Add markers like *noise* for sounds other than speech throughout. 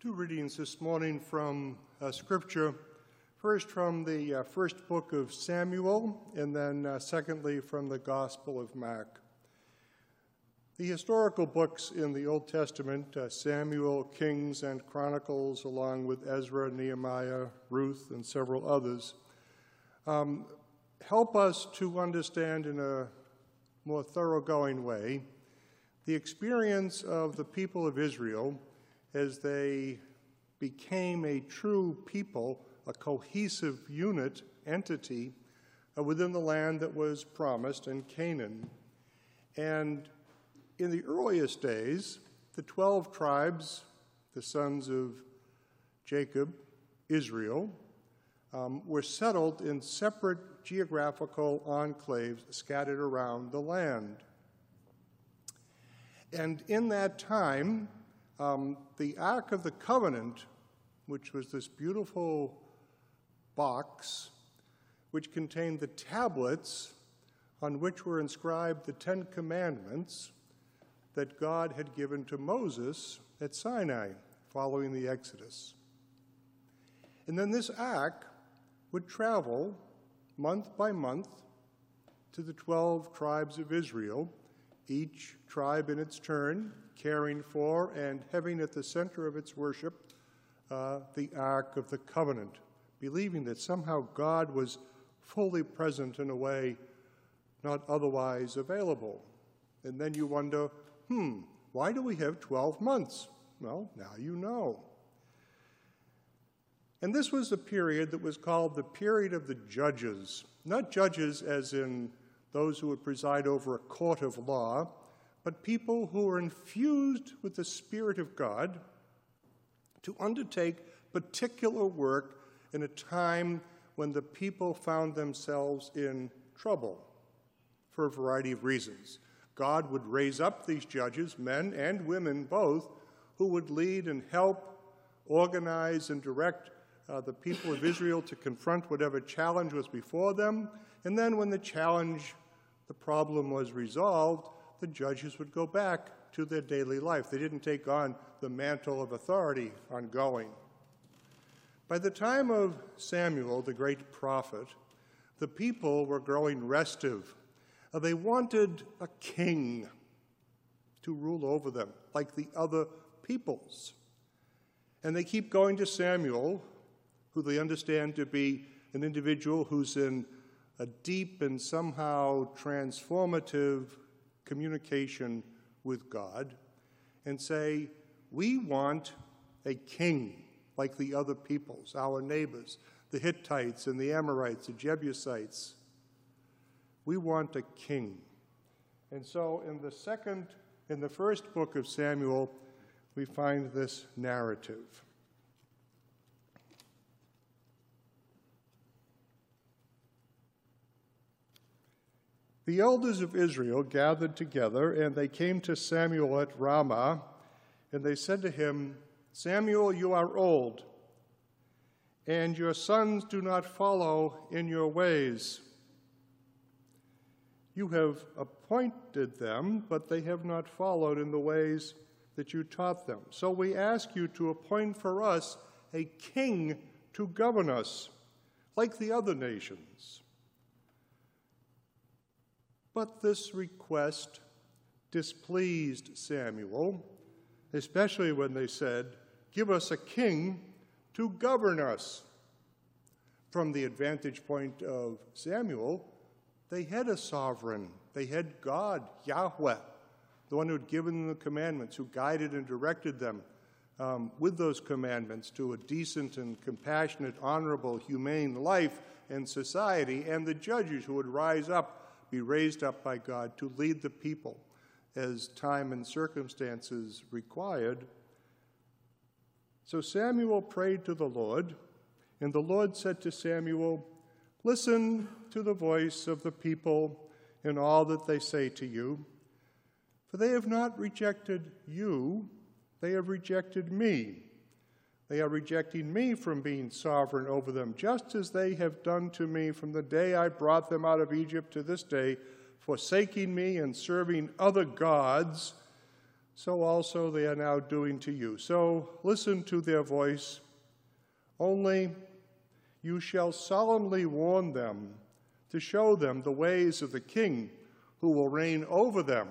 Two readings this morning from uh, Scripture. First from the uh, first book of Samuel, and then uh, secondly from the Gospel of Mark. The historical books in the Old Testament, uh, Samuel, Kings, and Chronicles, along with Ezra, Nehemiah, Ruth, and several others, um, help us to understand in a more thoroughgoing way the experience of the people of Israel as they became a true people, a cohesive unit, entity uh, within the land that was promised in Canaan. And in the earliest days, the 12 tribes, the sons of Jacob, Israel, um, were settled in separate geographical enclaves scattered around the land. And in that time, um, the Ark of the Covenant, which was this beautiful box which contained the tablets on which were inscribed the Ten Commandments that God had given to Moses at Sinai following the Exodus. And then this ark would travel month by month to the 12 tribes of Israel, each tribe in its turn caring for and having at the center of its worship uh, the Ark of the Covenant, believing that somehow God was fully present in a way not otherwise available. And then you wonder, hmm, why do we have 12 months? Well, now you know. And this was a period that was called the period of the judges, not judges as in those who would preside over a court of law, but people who were infused with the Spirit of God to undertake particular work in a time when the people found themselves in trouble for a variety of reasons. God would raise up these judges, men and women both, who would lead and help organize and direct uh, the people of Israel to confront whatever challenge was before them. And then, when the challenge, the problem was resolved, the judges would go back to their daily life. They didn't take on the mantle of authority ongoing. By the time of Samuel, the great prophet, the people were growing restive. Uh, they wanted a king to rule over them, like the other peoples. And they keep going to Samuel, who they understand to be an individual who's in a deep and somehow transformative communication with God and say, We want a king like the other peoples, our neighbors, the Hittites and the Amorites, the Jebusites. We want a king. And so in the second, in the first book of Samuel, we find this narrative. The elders of Israel gathered together, and they came to Samuel at Ramah, and they said to him, Samuel, you are old, and your sons do not follow in your ways. You have appointed them, but they have not followed in the ways that you taught them. So we ask you to appoint for us a king to govern us, like the other nations. But this request displeased Samuel, especially when they said, Give us a king to govern us. From the advantage point of Samuel, they had a sovereign. They had God, Yahweh, the one who had given them the commandments, who guided and directed them um, with those commandments to a decent and compassionate, honorable, humane life and society, and the judges who would rise up be raised up by God to lead the people as time and circumstances required. So Samuel prayed to the Lord, and the Lord said to Samuel, Listen to the voice of the people in all that they say to you, for they have not rejected you, they have rejected me they are rejecting me from being sovereign over them, just as they have done to me from the day I brought them out of Egypt to this day, forsaking me and serving other gods. so also they are now doing to you. So listen to their voice. Only you shall solemnly warn them to show them the ways of the king who will reign over them.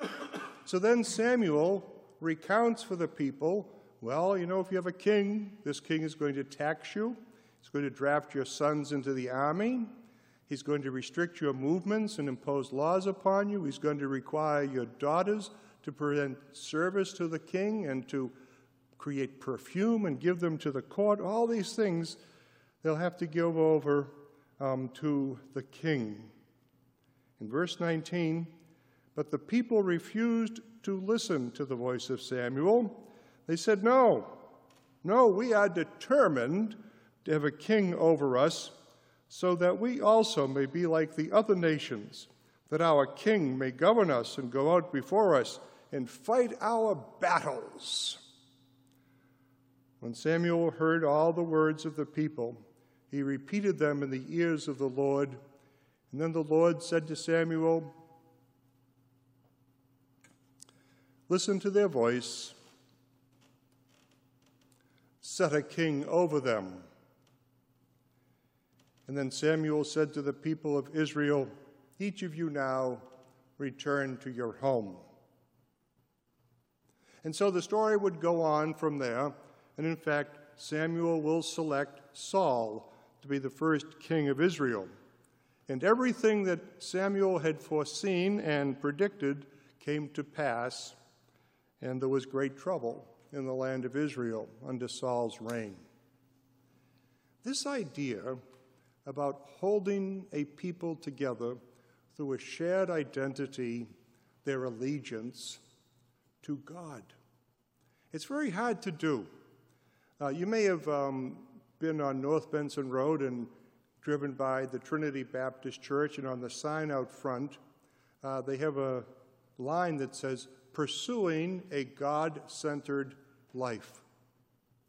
*coughs* so then Samuel recounts for the people well, you know, if you have a king, this king is going to tax you, he's going to draft your sons into the army, he's going to restrict your movements and impose laws upon you, he's going to require your daughters to present service to the king and to create perfume and give them to the court. All these things they'll have to give over um, to the king. In verse 19, but the people refused to listen to the voice of Samuel. They said, No, no, we are determined to have a king over us, so that we also may be like the other nations, that our king may govern us and go out before us and fight our battles. When Samuel heard all the words of the people, he repeated them in the ears of the Lord. And then the Lord said to Samuel, Listen to their voice, set a king over them. And then Samuel said to the people of Israel, Each of you now return to your home. And so the story would go on from there. And in fact, Samuel will select Saul to be the first king of Israel. And everything that Samuel had foreseen and predicted came to pass, and there was great trouble in the land of Israel under Saul's reign. This idea about holding a people together through a shared identity, their allegiance to God. It's very hard to do. Uh, you may have um, been on North Benson Road and driven by the Trinity Baptist Church, and on the sign out front, uh, they have a line that says, Pursuing a God centered life.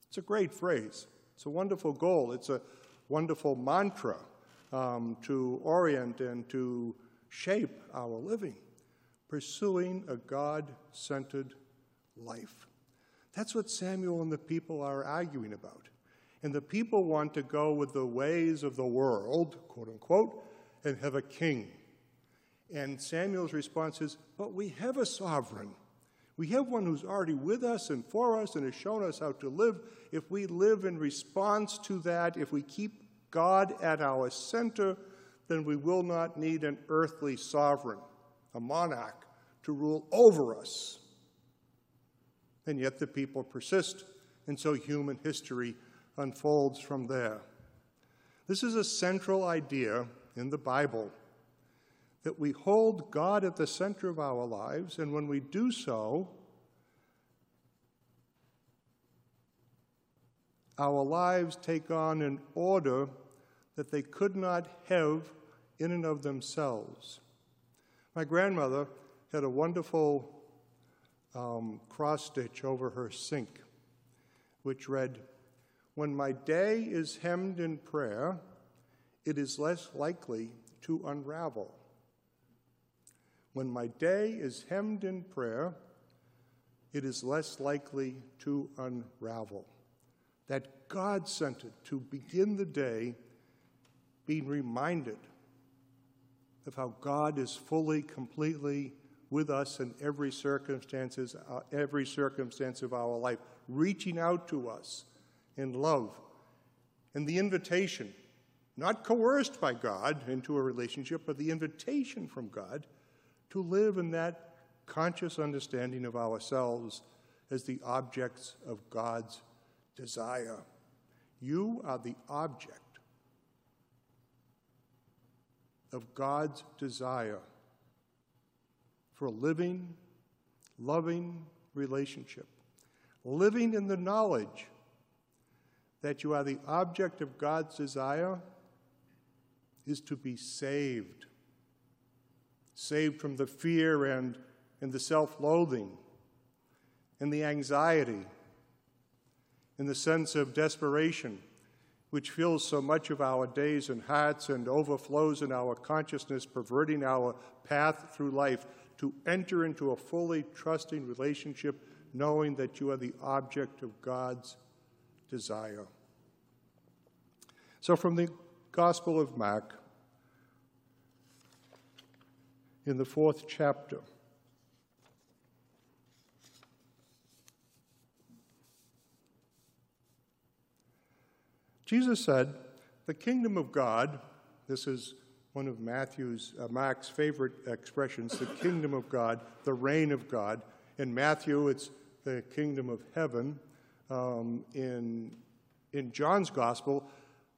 It's a great phrase. It's a wonderful goal. It's a wonderful mantra um, to orient and to shape our living. Pursuing a God centered life. That's what Samuel and the people are arguing about. And the people want to go with the ways of the world, quote unquote, and have a king. And Samuel's response is, But we have a sovereign. We have one who's already with us and for us and has shown us how to live. If we live in response to that, if we keep God at our center, then we will not need an earthly sovereign, a monarch, to rule over us. And yet the people persist, and so human history unfolds from there. This is a central idea in the Bible that we hold God at the center of our lives, and when we do so, our lives take on an order that they could not have in and of themselves. My grandmother had a wonderful um, cross stitch over her sink, which read, when my day is hemmed in prayer, it is less likely to unravel. When my day is hemmed in prayer, it is less likely to unravel. That God sent it to begin the day being reminded of how God is fully, completely with us in every circumstances, uh, every circumstance of our life, reaching out to us in love. And the invitation, not coerced by God into a relationship, but the invitation from God to live in that conscious understanding of ourselves as the objects of God's desire. You are the object of God's desire for a living, loving relationship, living in the knowledge that you are the object of God's desire is to be saved. Saved from the fear and, and the self loathing and the anxiety and the sense of desperation which fills so much of our days and hearts and overflows in our consciousness, perverting our path through life, to enter into a fully trusting relationship, knowing that you are the object of God's desire. So, from the Gospel of Mark, in the fourth chapter, Jesus said, The kingdom of God, this is one of Matthew's, uh, Mark's favorite expressions, the kingdom of God, the reign of God. In Matthew, it's the kingdom of heaven. Um, in, in John's gospel,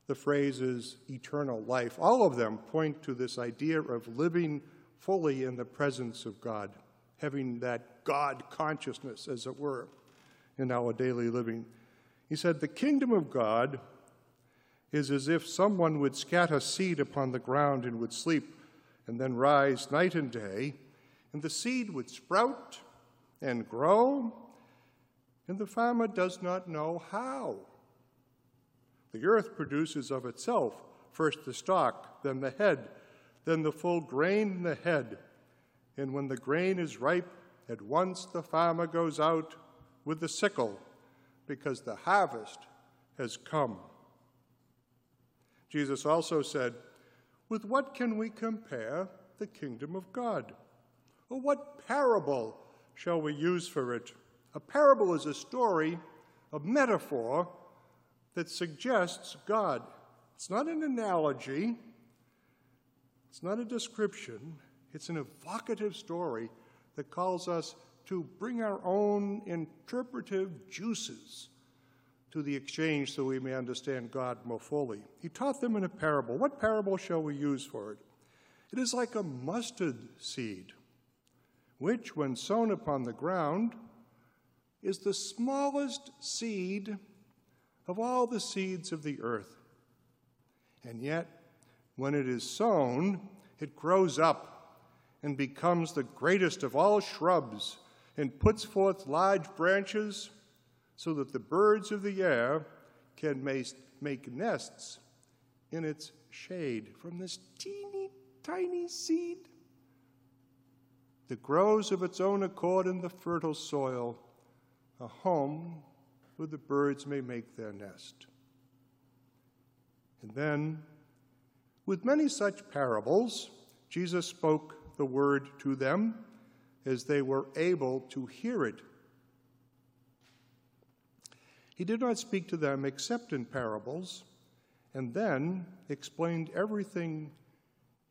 the phrase is eternal life. All of them point to this idea of living fully in the presence of God, having that God consciousness, as it were, in our daily living. He said, The kingdom of God is as if someone would scatter seed upon the ground and would sleep and then rise night and day, and the seed would sprout and grow, and the farmer does not know how. The earth produces of itself first the stalk, then the head, then the full grain in the head. And when the grain is ripe, at once the farmer goes out with the sickle, because the harvest has come. Jesus also said, With what can we compare the kingdom of God? Or what parable shall we use for it? A parable is a story, a metaphor that suggests God. It's not an analogy, it's not a description, it's an evocative story that calls us to bring our own interpretive juices to the exchange so we may understand God more fully. He taught them in a parable. What parable shall we use for it? It is like a mustard seed, which, when sown upon the ground, is the smallest seed of all the seeds of the earth. And yet, when it is sown, it grows up and becomes the greatest of all shrubs and puts forth large branches so that the birds of the air can make nests in its shade from this teeny tiny seed that grows of its own accord in the fertile soil, a home where the birds may make their nest. And then, with many such parables, Jesus spoke the word to them as they were able to hear it he did not speak to them except in parables, and then explained everything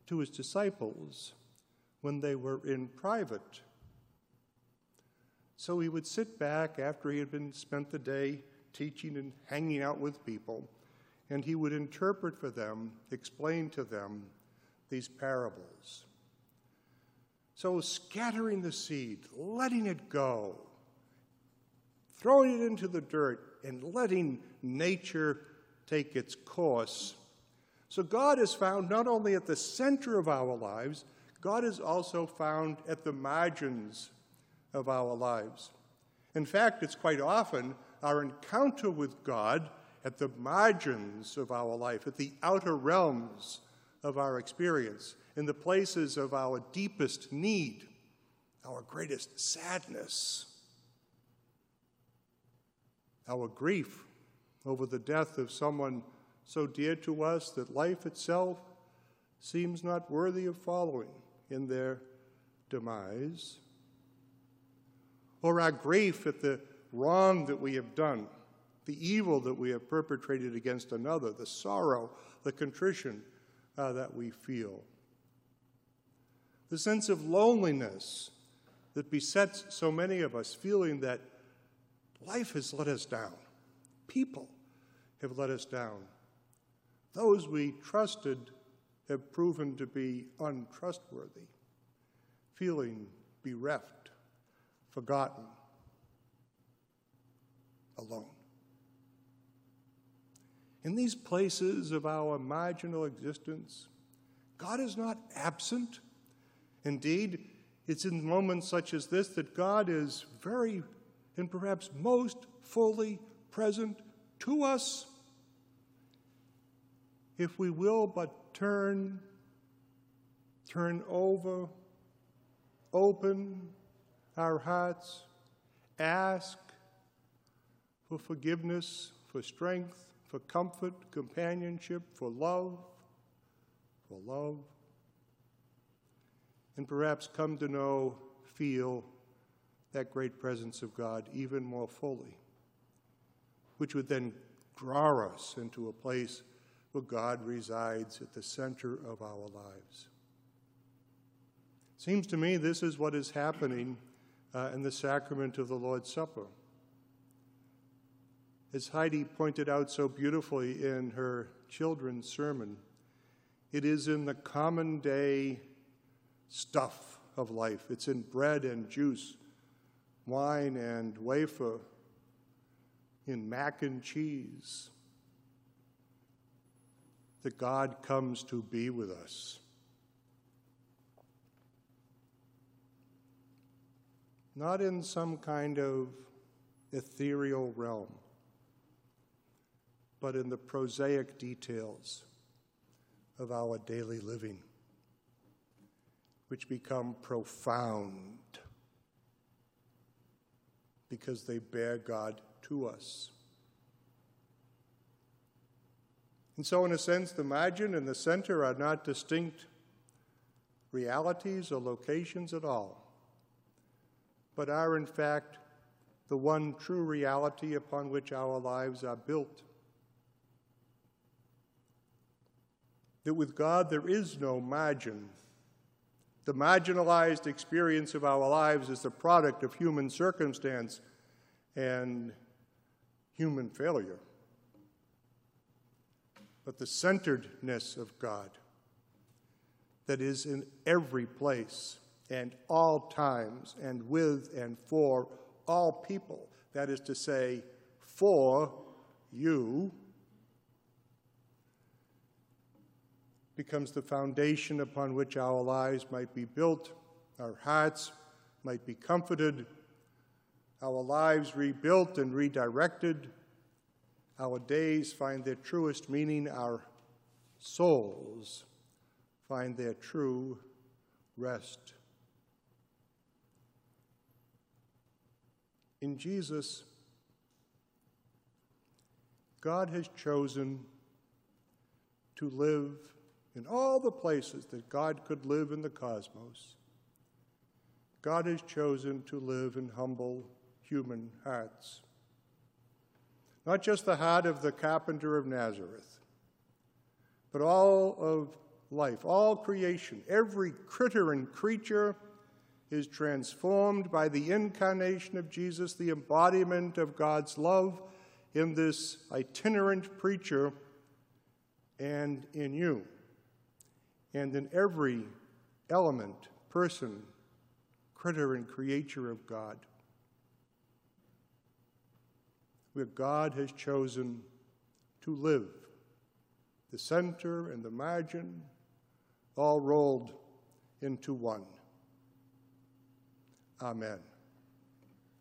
to his disciples when they were in private. So he would sit back after he had been spent the day teaching and hanging out with people, and he would interpret for them, explain to them these parables. So, scattering the seed, letting it go, throwing it into the dirt, and letting nature take its course. So God is found not only at the center of our lives, God is also found at the margins of our lives. In fact, it's quite often our encounter with God at the margins of our life, at the outer realms of our experience, in the places of our deepest need, our greatest sadness, our grief over the death of someone so dear to us that life itself seems not worthy of following in their demise, or our grief at the wrong that we have done, the evil that we have perpetrated against another, the sorrow, the contrition uh, that we feel, the sense of loneliness that besets so many of us, feeling that Life has let us down. People have let us down. Those we trusted have proven to be untrustworthy, feeling bereft, forgotten, alone. In these places of our marginal existence, God is not absent. Indeed, it's in moments such as this that God is very and perhaps most fully present to us if we will but turn, turn over, open our hearts, ask for forgiveness, for strength, for comfort, companionship, for love, for love, and perhaps come to know, feel that great presence of God even more fully, which would then draw us into a place where God resides at the center of our lives. Seems to me this is what is happening uh, in the sacrament of the Lord's Supper. As Heidi pointed out so beautifully in her children's sermon, it is in the common day stuff of life. It's in bread and juice, wine and wafer, in mac and cheese, that God comes to be with us. not in some kind of ethereal realm, but in the prosaic details of our daily living, which become profound because they bear God to us. And so, in a sense, the margin and the center are not distinct realities or locations at all but are in fact the one true reality upon which our lives are built. That with God there is no margin. The marginalized experience of our lives is the product of human circumstance and human failure. But the centeredness of God that is in every place and all times, and with and for all people. That is to say, for you becomes the foundation upon which our lives might be built, our hearts might be comforted, our lives rebuilt and redirected, our days find their truest meaning, our souls find their true rest. In Jesus, God has chosen to live in all the places that God could live in the cosmos. God has chosen to live in humble human hearts. Not just the heart of the carpenter of Nazareth, but all of life, all creation, every critter and creature is transformed by the incarnation of Jesus, the embodiment of God's love in this itinerant preacher and in you, and in every element, person, critter, and creature of God. Where God has chosen to live, the center and the margin, all rolled into one. Amen.